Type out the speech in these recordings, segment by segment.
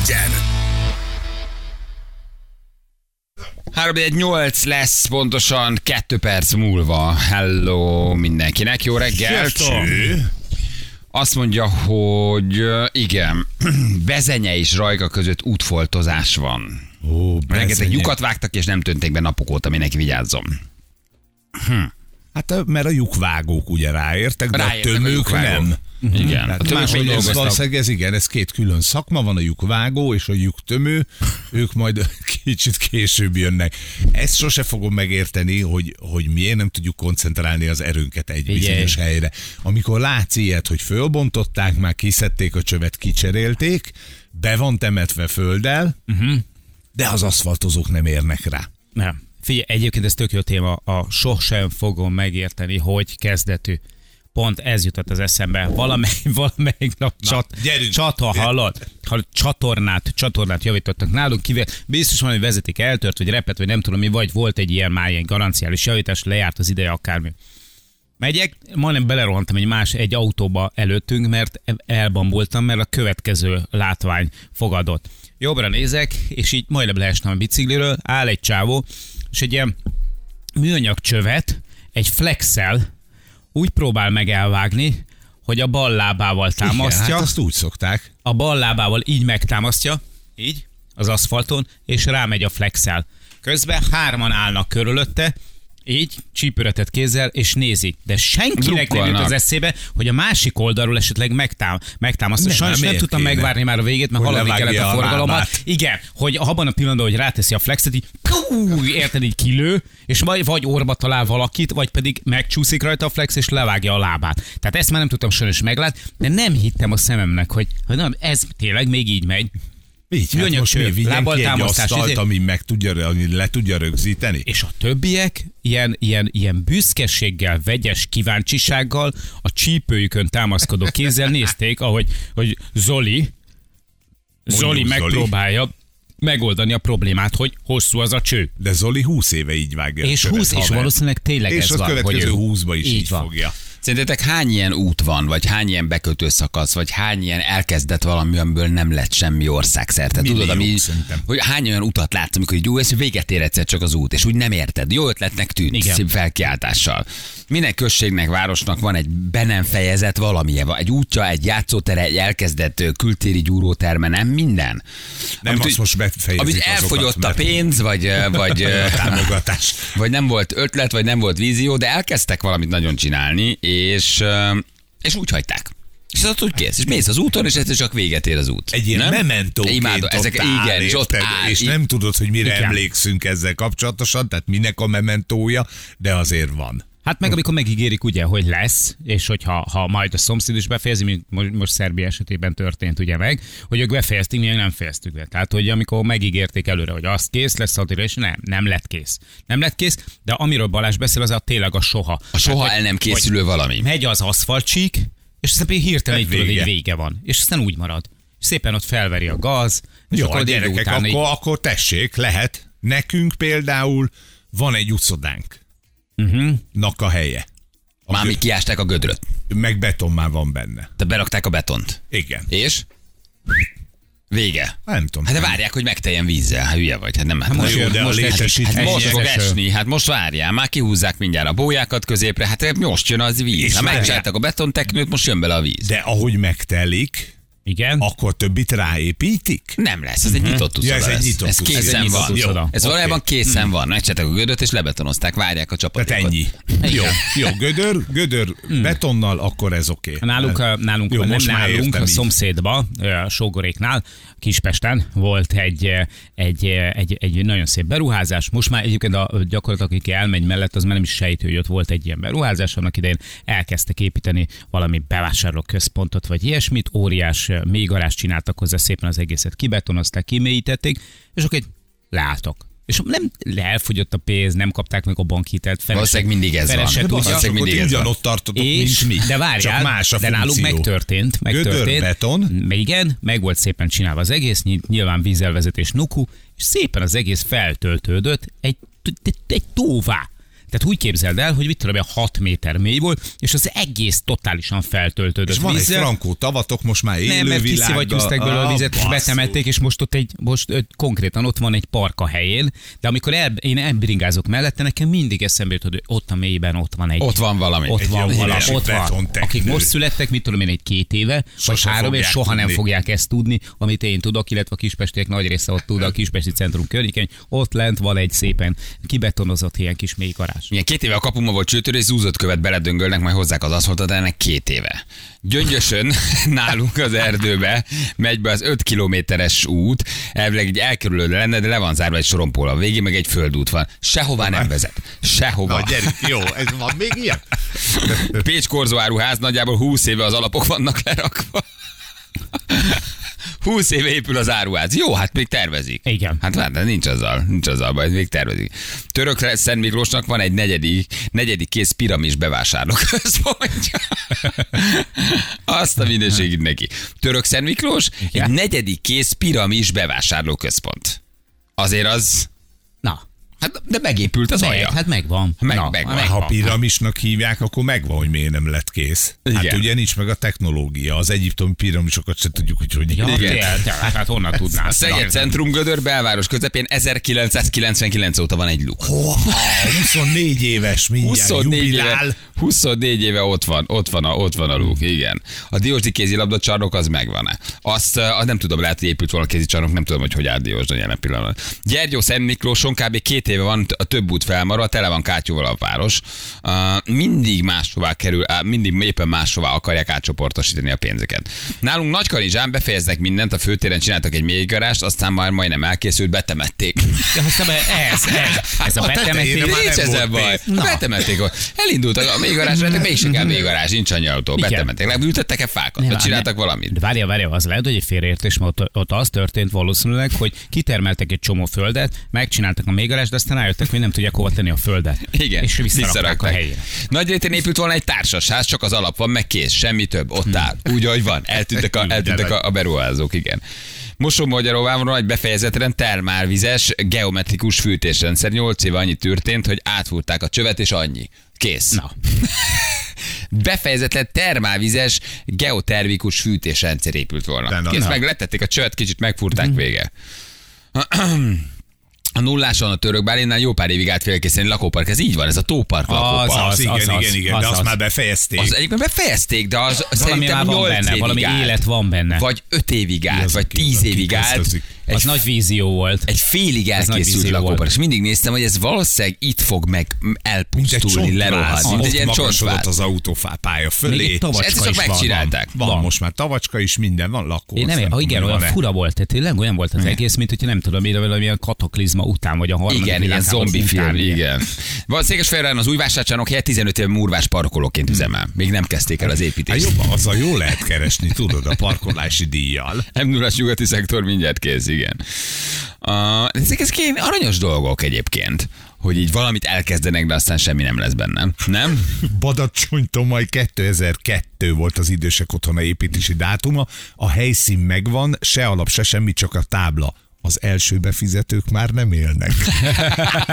legyen! 3-8 lesz pontosan 2 perc múlva. Hello mindenkinek, jó reggelt! Cső. Azt mondja, hogy igen, Bezenye és Rajka között útfoltozás van. Ó, Rengeteg lyukat vágtak, és nem tönték be napok óta, mindenki vigyázzom. Hát mert a lyukvágók ugye ráértek, de Ráértek a a tömők lyukvágók. nem. Igen. Hát A máshogy dolgoztak. valószínűleg ez igen, ez két külön szakma, van a lyukvágó és a lyuktömő, ők majd kicsit később jönnek. Ezt sose fogom megérteni, hogy, hogy miért nem tudjuk koncentrálni az erőnket egy Figyelj. bizonyos helyre. Amikor látsz ilyet, hogy fölbontották, már kiszedték a csövet, kicserélték, be van temetve földdel, uh-huh. de az aszfaltozók nem érnek rá. Nem. Figyelj, egyébként ez tök jó téma. A sosem fogom megérteni, hogy kezdetű. Pont ez jutott az eszembe. Valamelyik, valamelyik nap csat, gyerünk. csata hallod, ha csatornát, csatornát javítottak nálunk, kivel biztos van, hogy vezeték eltört, vagy repet, vagy nem tudom mi, vagy volt egy ilyen már ilyen garanciális javítás, lejárt az ideje akármi. Megyek, majdnem belerohantam egy más egy autóba előttünk, mert elbambultam, mert a következő látvány fogadott. Jobbra nézek, és így majdnem leestem a bicikliről, áll egy csávó, és egy ilyen műanyag csövet, egy flexel úgy próbál meg elvágni, hogy a bal lábával támasztja, Igen, hát azt úgy szokták. a bal lábával így megtámasztja, így, az aszfalton, és rámegy a flexel. Közben hárman állnak körülötte, így, csípőretet kézzel, és nézi. De senkinek nem jut Drukkolnak. az eszébe, hogy a másik oldalról esetleg megtám, megtámasztja. Sajnos nem tudtam kéne? megvárni már a végét, mert haladni kellett a a forgalomat. Igen, hogy abban a pillanatban, hogy ráteszi a flexet, így pú, érted, így kilő, és vagy, vagy orba talál valakit, vagy pedig megcsúszik rajta a flex, és levágja a lábát. Tehát ezt már nem tudtam sajnos meglátni, de nem hittem a szememnek, hogy, hogy nem, ez tényleg még így megy. Így, hát most mi lábbal ki egy asztalt, izé- ami meg tudja, ami le tudja rögzíteni? És a többiek ilyen, ilyen, ilyen büszkeséggel, vegyes kíváncsisággal a csípőjükön támaszkodó kézzel nézték, ahogy hogy Zoli, Zoli Zoli. megpróbálja megoldani a problémát, hogy hosszú az a cső. De Zoli 20 éve így vágja. a És követ, 20, és valószínűleg tényleg És ez az van, következő hogy ő- 20-ba is így, így van. fogja. Szerintetek hány ilyen út van, vagy hány ilyen bekötő szakasz, vagy hány ilyen elkezdett valami, amiből nem lett semmi országszerte? Millió, Tudod, ami, szerintem. hogy hány olyan utat látsz, amikor így jó, és véget ér egyszer csak az út, és úgy nem érted. Jó ötletnek tűnt, Igen. szép felkiáltással. Minden községnek, városnak van egy be nem fejezett valamilyen, egy útja, egy játszótere, egy elkezdett kültéri gyúróterme, nem minden. Nem, Amit azt most befejezik Amit azokat, elfogyott a mert- pénz, vagy, vagy, A támogatás. vagy nem volt ötlet, vagy nem volt vízió, de elkezdtek valamit nagyon csinálni, és, és úgy hagyták. És az úgy kész. És mész az úton, és egyszer csak véget ér az út. Egy ilyen nem? mementóként Imádom, ezek, áll, igen, és ott áll. és nem tudod, hogy mire Igen. emlékszünk ezzel kapcsolatosan, tehát minek a mementója, de azért van. Hát meg amikor megígérik ugye, hogy lesz, és hogyha ha majd a szomszéd is befejezi, mint mo- most Szerbia esetében történt ugye meg, hogy ők befejezték, mi nem fejeztük be. Tehát, hogy amikor megígérték előre, hogy az kész lesz, addigra, és nem, nem lett kész. Nem lett kész, de amiről Balázs beszél, az a tényleg a soha. A soha Tehát, el nem hogy- készülő valami. Megy az aszfaltcsík, és aztán hirtelen így tudod, Vége. vége van. És aztán úgy marad. És szépen ott felveri a gaz, és Jó, akkor a egy gyerekek, után így- akkor, akkor tessék, lehet. Nekünk például van egy utcodánk. Uh-huh. Nak a helye. A Már mi kiásták a gödröt. meg beton már van benne. De berakták a betont. Igen. És? Vége. Nem tudom. Hát de várják, hogy megteljen vízzel. Hát hülye vagy, hát nem. Hát most jön, de a most, létesítmény- hát most fog esni, hát most várjál, már kihúzzák mindjárt a bójákat középre, hát most jön az víz. És várjál. megcsináltak a betonteknőt, most jön bele a víz. De ahogy megtelik, Igen. akkor többit ráépítik? Nem lesz, ez egy nyitott Ja, ez uszoda egy lesz. nyitott Ez uszoda. készen Ez egy van. uszoda. Ez Oké. valójában készen van. Megcsináltak a gödöt és lebetonozták, várják a Tehát csapatékot. ennyi. Jó, jó, gödör, gödör betonnal, akkor ez oké. Nálunk, nálunk Jó, nem nálunk, a szomszédba, a Sógoréknál, Kispesten volt egy, egy, egy, egy nagyon szép beruházás. Most már egyébként a, gyakorlatilag, aki elmegy mellett, az már nem is sejtő, hogy ott volt egy ilyen beruházás, annak idején elkezdtek építeni valami bevásárlóközpontot, vagy ilyesmit, óriás mélygarás csináltak hozzá, szépen az egészet kibetonozták, kimélyítették, és akkor egy leálltak. És nem elfogyott a pénz, nem kapták meg a bankhitelt. Fele Valószínűleg mindig ez van. fele se De tudja. valószínűleg mindig ez van. tartotok, És, mint mi. de várjál, Csak más a de nálunk funkció. megtörtént, megtörtént. Gödör, beton. Igen, meg volt szépen csinálva az egész, ny- nyilván vízelvezetés nuku, és szépen az egész feltöltődött egy, egy, egy tóvá. Tehát úgy képzeld el, hogy mit tudom, én, 6 méter mély volt, és az egész totálisan feltöltődött És van egy vízzel. frankó tavatok, most már élő Nem, mert kiszivattyúzták belőle a vizet, és betemették, és most ott egy, most ö, konkrétan ott van egy park a helyén, de amikor el, én elbringázok mellette, nekem mindig eszembe jut, hogy ott a mélyben ott van egy. Ott van valami. Ott Egy van valami, ott van. Akik most születtek, mit tudom én, egy két éve, vagy három, és soha nem fogják ezt tudni, amit én tudok, illetve a kispestiek nagy része ott tud, a kispesti centrum környékén, ott lent van egy szépen kibetonozott ilyen kis mély garázs. Igen, két éve a kapuma volt csőtörés, zúzott követ beledöngölnek, majd hozzák az aszfaltot, ennek két éve. Gyöngyösön nálunk az erdőbe megy be az 5 kilométeres út, elvileg egy elkerülő lenne, de le van zárva egy sorompól a végén, meg egy földút van. Sehová nem vezet. Sehova. Na gyerünk, jó, ez van még ilyen? Pécs korzóáruház, nagyjából 20 éve az alapok vannak lerakva. 20 éve épül az áruház. Jó, hát még tervezik. Igen. Hát hát, nincs azzal, nincs azzal baj, még tervezik. Török Szent Miklósnak van egy negyedik, negyedik kész piramis bevásárló központja. Azt a minőségét neki. Török Szent Miklós, egy negyedik kész piramis bevásárló központ. Azért az, Na, hát de megépült az meg, alja. hát megvan. Meg- Na, megvan. megvan. Ha piramisnak hívják, akkor megvan, hogy miért nem lett kész. Hát Igen. ugye nincs meg a technológia. Az egyiptomi piramisokat se tudjuk, hogy hogy Ja, Igen. tényleg, tényleg, hát honnan tudnád? A Szeged Centrum Gödör belváros közepén 1999 óta van egy luk. Oh, 24 éves mindjárt 24 jubilál. éve, 24 éve ott van, ott van a, ott van a luk, igen. A Diósdi kézilabda csarnok az megvan-e? Azt, azt nem tudom, lehet, hogy épült volna a kézi csarnok, nem tudom, hogy hogy áll Diósdon jelen pillanatban. Gyergyó Szent Miklóson kb. két éve van a több út felmarva, tele van kátyúval a város. Uh, mindig máshová kerül, mindig éppen máshová akarják átcsoportosítani a pénzeket. Nálunk Nagykanizsán befejeznek mindent, a főtéren csináltak egy mélygarást, aztán már majdnem elkészült, betemették. Ja, aztán be- ez, ez, ez a A már Nincs ezzel baj. Na. Betemették. Elindultak a mélygarázsra, de mégsem kell mélygarázs, nincs annyi autó. Betemették. Leültettek-e fákat? Vagy csináltak valamit? De várja, várja, az lehet, hogy egy félreértés, mert ott, ott az történt valószínűleg, hogy kitermeltek egy csomó földet, megcsináltak a mégarást, de aztán rájöttek, hogy nem tudják hova tenni a földet. Igen, És visszarakták a helyére. Nagy réten épült volna egy társasház, csak az alap van, meg kész, semmi több, ott áll. Úgy, ahogy van. Eltűntek a, eltűntek a, a beruházók, igen. Mosó-Magyaróván van egy befejezetlen termálvizes, geometrikus fűtésrendszer. 8 éve annyi történt, hogy átfúrták a csövet, és annyi. Kész. Na, befejezetlen termálvizes geotermikus fűtésrendszer épült volna. Kész, meg letették a csövet, kicsit megfúrták vége. A nulláson a török Bálinnál jó pár évig állt félkészíteni lakópark. Ez így van, ez a tópark lakópark. Az, Az, igen, az, igen, igen, az, de azt az. már befejezték. Az egyébként befejezték, de az valami szerintem már van 8 benne, valami élet van benne. Vagy 5 évig az, vagy aki- 10 aki évig állt. Egy, az nagy vízió volt. egy félig elkészült lakópark. És mindig néztem, hogy ez valószínűleg itt fog meg elpusztulni, lerohadni. Mint egy ilyen csontváz. az autópálya fölé. Ezt csak is van. megcsinálták. Van, Van. most már tavacska is, minden van, lakó. Én nem, ah, tudom, igen, olyan fura volt, tehát tényleg olyan volt az egész, mint hogyha nem tudom, mire valamilyen kataklizma után, vagy a harmadik Igen, ilyen zombi film, igen. Van Székesfehérváron az új vásárcsarnok helyett 15 éve murvás parkolóként üzemel. Még nem kezdték el az Hát építést. jobban, azzal jól lehet keresni, tudod, a parkolási díjjal. m 0 nyugati szektor mindjárt kész, igen. Uh, ezek, ezek ilyen aranyos dolgok egyébként, hogy így valamit elkezdenek, de aztán semmi nem lesz bennem. Nem? Badacsonytomaj 2002 volt az idősek otthona építési dátuma, a helyszín megvan, se alap, se semmi, csak a tábla. Az első befizetők már nem élnek.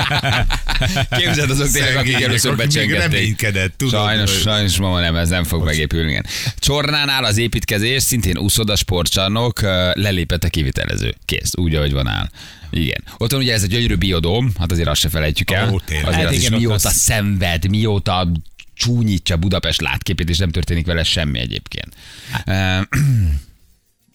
Képzeld azok tényleg, akik először becsengették. tudod, Sajnos, hogy- sajnos mama nem, ez nem fog megépülni. Igen. Csornánál az építkezés, szintén úszoda sportcsarnok, ö, lelépett a kivitelező. Kész, úgy, ahogy van áll. Igen. Ott van ugye ez a gyönyörű biodóm, hát azért azt se felejtjük el. Ó, azért Hát az igen, mióta az- szenved, mióta csúnyítja Budapest látképét, és nem történik vele semmi egyébként. Ö,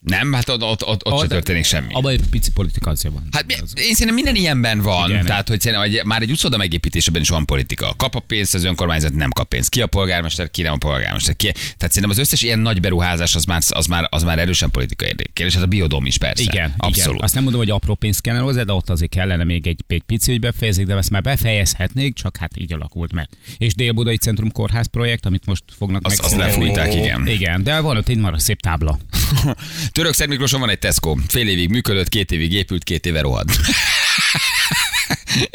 Nem, hát ott, ott, ott, ott se történik semmi. Abban egy pici politika azért van. Hát mi- én szerintem minden ilyenben van, Igen. tehát hogy szerintem hogy már egy uszoda megépítésében is van politika. Kap a pénzt az önkormányzat, nem kap pénzt. Ki a polgármester, ki nem a polgármester. Ki... Tehát szerintem az összes ilyen nagy beruházás az már, az már, az már erősen politikai érdekel, és hát a biodóm is persze. Igen, abszolút. Igen. Azt nem mondom, hogy apró pénz kellene hozzá, de ott azért kellene még egy, egy pici, hogy befejezik, de ezt már befejezhetnék, csak hát így alakult meg. És Dél-Budai Centrum Kórház projekt, amit most fognak Azt- azt megszólni. lefújták, igen. Igen, de van ott egy marha szép tábla. Török Szent Miklóson van egy Tesco. Fél évig működött, két évig épült, két éve rohad.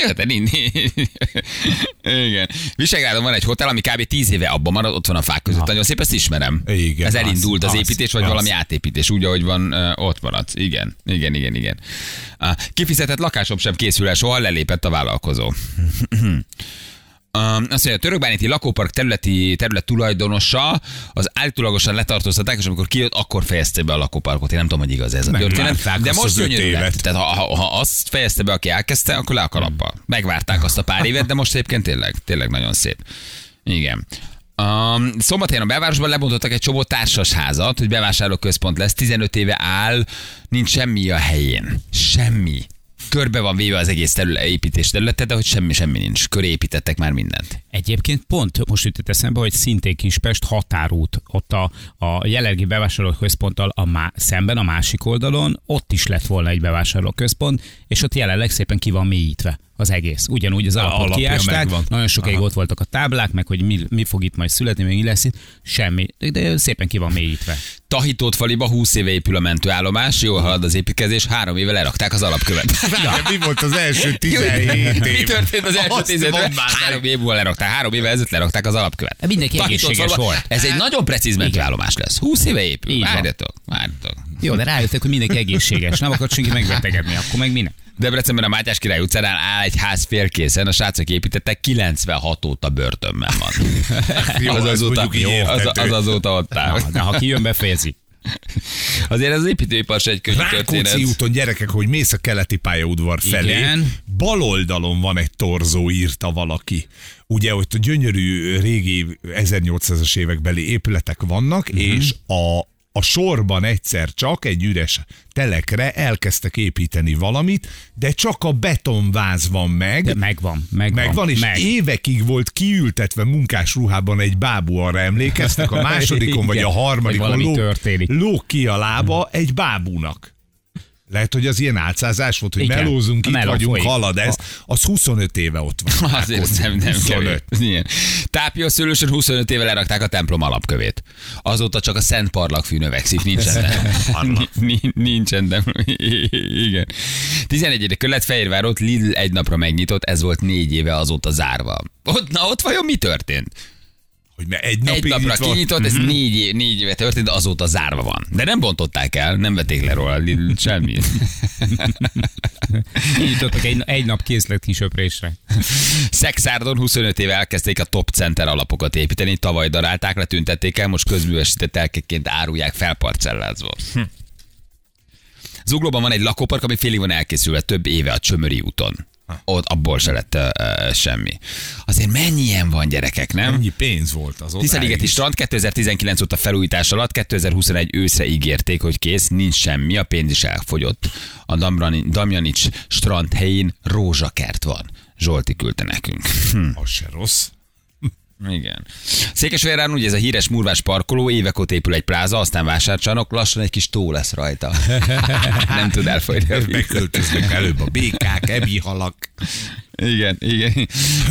Jó, de nincs. Igen. Visegrádon van egy hotel, ami kb. 10 éve abban marad, ott van a fák között. Na. Nagyon szép, ezt ismerem. Igen, Ez elindult az, az, építés, vagy az. valami átépítés, úgy, ahogy van, ott maradt. Igen, igen, igen, igen. Kifizetett lakásom sem készül el, soha lelépett a vállalkozó. azt mondja, a törökbánéti lakópark területi terület tulajdonosa az állítólagosan letartóztatták, és amikor kijött, akkor fejezte be a lakóparkot. Én nem tudom, hogy igaz ez a történet. De most gyönyörű lett. Tehát ha, ha, ha, azt fejezte be, aki elkezdte, akkor le a kalappal. Megvárták azt a pár évet, de most egyébként tényleg, tényleg nagyon szép. Igen. Um, szombathelyen a belvárosban lebontottak egy csomó társasházat, hogy bevásárlóközpont lesz, 15 éve áll, nincs semmi a helyén. Semmi. Körbe van véve az egész terület, építés területe, de hogy semmi, semmi nincs. Köré építettek már mindent. Egyébként pont most jutott eszembe, hogy szintén Kispest határút, ott a, a jelenlegi bevásárlóközponttal a má, szemben a másik oldalon, ott is lett volna egy bevásárlóközpont, és ott jelenleg szépen ki van mélyítve az egész. Ugyanúgy az alapot alapja kiásták, megvan. nagyon sokáig Aha. ott voltak a táblák, meg hogy mi, mi fog itt majd születni, meg mi lesz itt, semmi, de, szépen ki van mélyítve. Tahitót faliba 20 éve épül a mentőállomás, jól halad az építkezés, három éve lerakták az alapkövet. Várjál, mi volt az első 17 év? Mi történt az első Azt 15 mondd évben? már meg. Három év múlva lerakták, három éve ezelőtt lerakták az alapkövet. Mindenki Tahitót egészséges falva- volt. Ez egy nagyon precíz mentőállomás lesz. 20 éve épül. Várjatok, várjatok. Jó, de rájöttek, hogy mindenki egészséges, nem akart senki megbetegedni, akkor meg minek? Debrecenben a Mátyás király utcánál áll egy ház félkészen, a srácok építettek, 96 óta börtönben van. Jó, az, azóta, így az, az azóta ott áll. Na, de ha kijön, befejezi. Azért ez az építőipar se egy könnyű Rákóczi történet. úton gyerekek, hogy mész a keleti pályaudvar felé, Igen. bal oldalon van egy torzó, írta valaki. Ugye ott a gyönyörű régi 1800-as évekbeli épületek vannak, Mhm. és a, a sorban egyszer csak egy üres telekre elkezdtek építeni valamit, de csak a betonváz van meg. De megvan, megvan. Megvan, és meg. évekig volt kiültetve munkás ruhában egy bábú, arra emlékeztek, a másodikon vagy a harmadikon történik. lóg ki a lába egy bábúnak. Lehet, hogy az ilyen álcázás volt, hogy Igen. melózunk, itt meló vagyunk, folyik. halad ez. Az 25 éve ott van. Azért nem, nem 25. kevés. Igen. Tápia szőlősön 25 éve lerakták a templom alapkövét. Azóta csak a Szent Parlagfű növekszik, nincsen. Nincsen, de igen. 11. kerület Fehérvár ott Lidl egy napra megnyitott, ez volt négy éve azóta zárva. Ott, na ott vajon mi történt? Hogy mert egy napig Egy napra van. kinyitott, ez négy, é- négy éve történt, de azóta zárva van. De nem bontották el, nem vették le róla semmi. Nyitottak egy, egy nap készlet kisöprésre. Szexárdon 25 éve elkezdték a Top Center alapokat építeni, tavaly darálták, letüntették el, most közművesített telkeként árulják felparcellázva. Hm. Zuglóban van egy lakópark, ami félig van elkészülve több éve a Csömöri úton. Ott abból se lett uh, semmi. Azért mennyi ilyen van gyerekek, nem? Ennyi pénz volt az Tisztaligeti odáig. strand 2019 óta felújítás alatt, 2021 őszre ígérték, hogy kész, nincs semmi, a pénz is elfogyott. A Damrani- Damjanics strand helyén rózsakert van. Zsolti küldte nekünk. Hm. Az se rossz. Igen. Székesfehérváron ugye ez a híres murvás parkoló, évek óta épül egy pláza, aztán vásárcsarnok, lassan egy kis tó lesz rajta. Nem tud elfogyni. Beköltöznek előbb a békák, ebihalak. Igen, igen.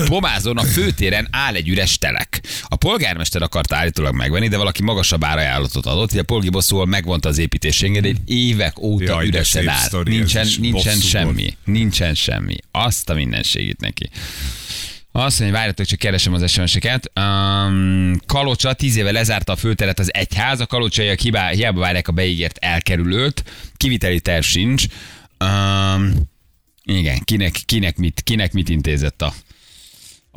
Pomázon a főtéren áll egy üres telek. A polgármester akarta állítólag megvenni, de valaki magasabb árajánlatot adott, hogy a polgi bosszúval megvonta az építés engedélyt, évek óta Jaj, üresen áll. Nincsen, nincsen semmi. Nincsen semmi. Azt a mindenségét neki. Azt mondja, várjatok, csak keresem az SMS-eket. Um, Kalocsa tíz éve lezárta a főteret az egyház, a kalocsaiak hibá, hiába várják a beígért elkerülőt, kiviteli terv sincs. Um, igen, kinek, kinek, mit, kinek mit intézett a,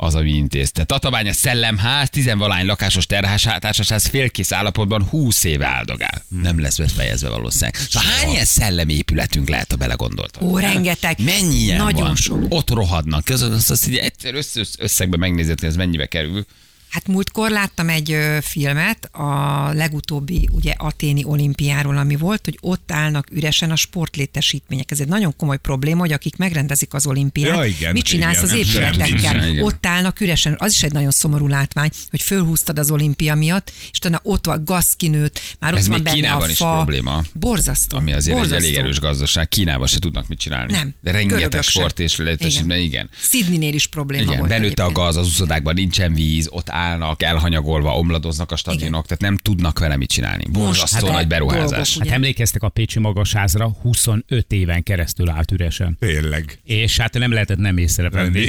az, ami intézte. Tatabánya szellemház, tizenvalány lakásos terhásátásház félkész állapotban 20 éve áldogál. Nem lesz befejezve valószínűleg. Szóval hány ilyen szellemépületünk lehet, ha belegondoltam? Ó, rengeteg. Mennyi ilyen Nagyon van? sok. Ott rohadnak. Az, az, az, az egyszer össze, összegbe megnézett, hogy ez mennyibe kerül. Hát múltkor láttam egy filmet a legutóbbi ugye aténi olimpiáról, ami volt, hogy ott állnak üresen a sportlétesítmények. Ez egy nagyon komoly probléma, hogy akik megrendezik az olimpiát, Ja, igen, mit csinálsz igen, az épületekkel? Ott állnak üresen. Az is egy nagyon szomorú látvány, hogy fölhúztad az olimpia miatt, és utána ott van gazkinőtt, már Ez ott van még benne Kínában a is fa. probléma. Borzasztó. Ami azért Borzasztó. egy elég erős gazdaság. Kínában se tudnak mit csinálni. Nem. De rengeteg sport és lehetőségben, igen. igen. Sydneynél is probléma Igen, volt. belőtte a gaz, az uszodákban nincsen víz, ott állnak, elhanyagolva, omladoznak a stadionok, tehát nem tudnak vele mit csinálni. Borzasztó hát nagy beruházás. dolgok, Hát emlékeztek a Pécsi magasházra, 25 éven keresztül állt üresen. Tényleg. És hát nem lehetett nem észrevenni.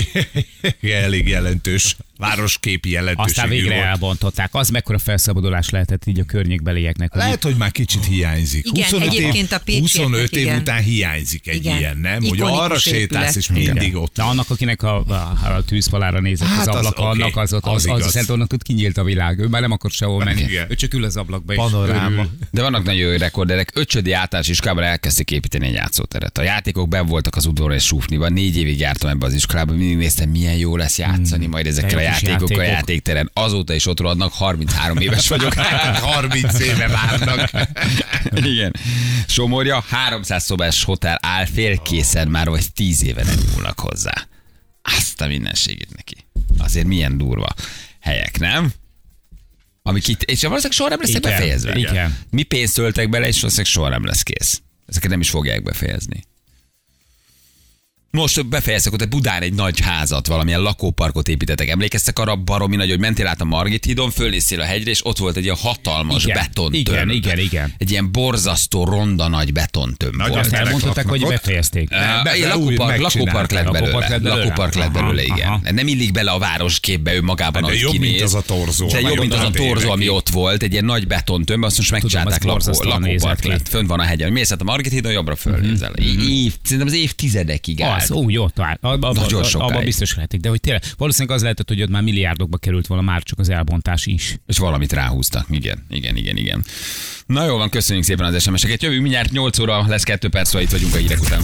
Elég jelentős. városképi jelentőségű Aztán végre volt. elbontották. Az mekkora felszabadulás lehetett így a környékbelieknek. hogy Lehet, hogy már kicsit hiányzik. Igen, 25 egyébként év, a pécsieknek 25 év igen. után hiányzik egy Igen. ilyen, nem? Hogy Ikonikus arra sétálsz, és mindig ott. De annak, akinek a, a, a tűzfalára nézett Hát az az ablaka, oké, annak az, ott, az az, az, az, az annak ott kinyílt a világ. Ő már nem akar sehol menni. Igen. Ő csak ül az ablakba Panoráma. De vannak nagyon jó rekorderek. Öcsödi általános iskolában elkezdték építeni egy játszóteret. A játékok ben voltak az udvaron és súfniban. Négy évig jártam ebbe az iskolában, mindig néztem, milyen jó lesz játszani majd ezekkel a játékokkal a játékteren. Azóta is ott rohadnak, 33 éves vagyok. 30 éve várnak. Igen. Somorja 300 szobás hotel áll félkészen már, vagy 10 éve nem nyúlnak hozzá. Azt a mindenségét neki. Azért milyen durva helyek, nem? Amik itt, és valószínűleg soha nem lesznek Igen, befejezve. igen. Mi pénzt töltek bele, és valószínűleg soha nem lesz kész. Ezeket nem is fogják befejezni. Most befejeztek ott egy Budán egy nagy házat, valamilyen lakóparkot építettek. Emlékeztek arra baromi nagy, hogy mentél át a Margit hídon, fölnéztél a hegyre, és ott volt egy ilyen hatalmas Igen, betontömb. igen, igen, igen. Egy ilyen borzasztó, ronda nagy betontömb Nagy volt. Azt elmondhatták, hogy befejezték. Be, be- lakópark, lakópark lett belőle. Lakópark lett belőle? Lakópark lett Aha, belőle, igen. aha. Nem illik bele a városképbe ő magában, De ahogy jobb, mint kinéz. az a torzó, De jobb, mint az a torzó, ami ott volt. Egy ilyen nagy betontömb, azt most megcsinálták lakópark lett. Fönt van a hegyen. Mész át a Margit hídon, jobbra fölnézel. Év, szerintem az évtizedekig állt. Az, ó, jó, talán. Abban Nagyon abba, sokáig. abba biztos lehetik. De hogy tényleg, valószínűleg az lehetett, hogy ott már milliárdokba került volna már csak az elbontás is. És valamit ráhúztak. Igen, igen, igen, igen. Na jó van, köszönjük szépen az SMS-eket. Jövünk mindjárt 8 óra, lesz 2 perc, szóval itt vagyunk a hírek után.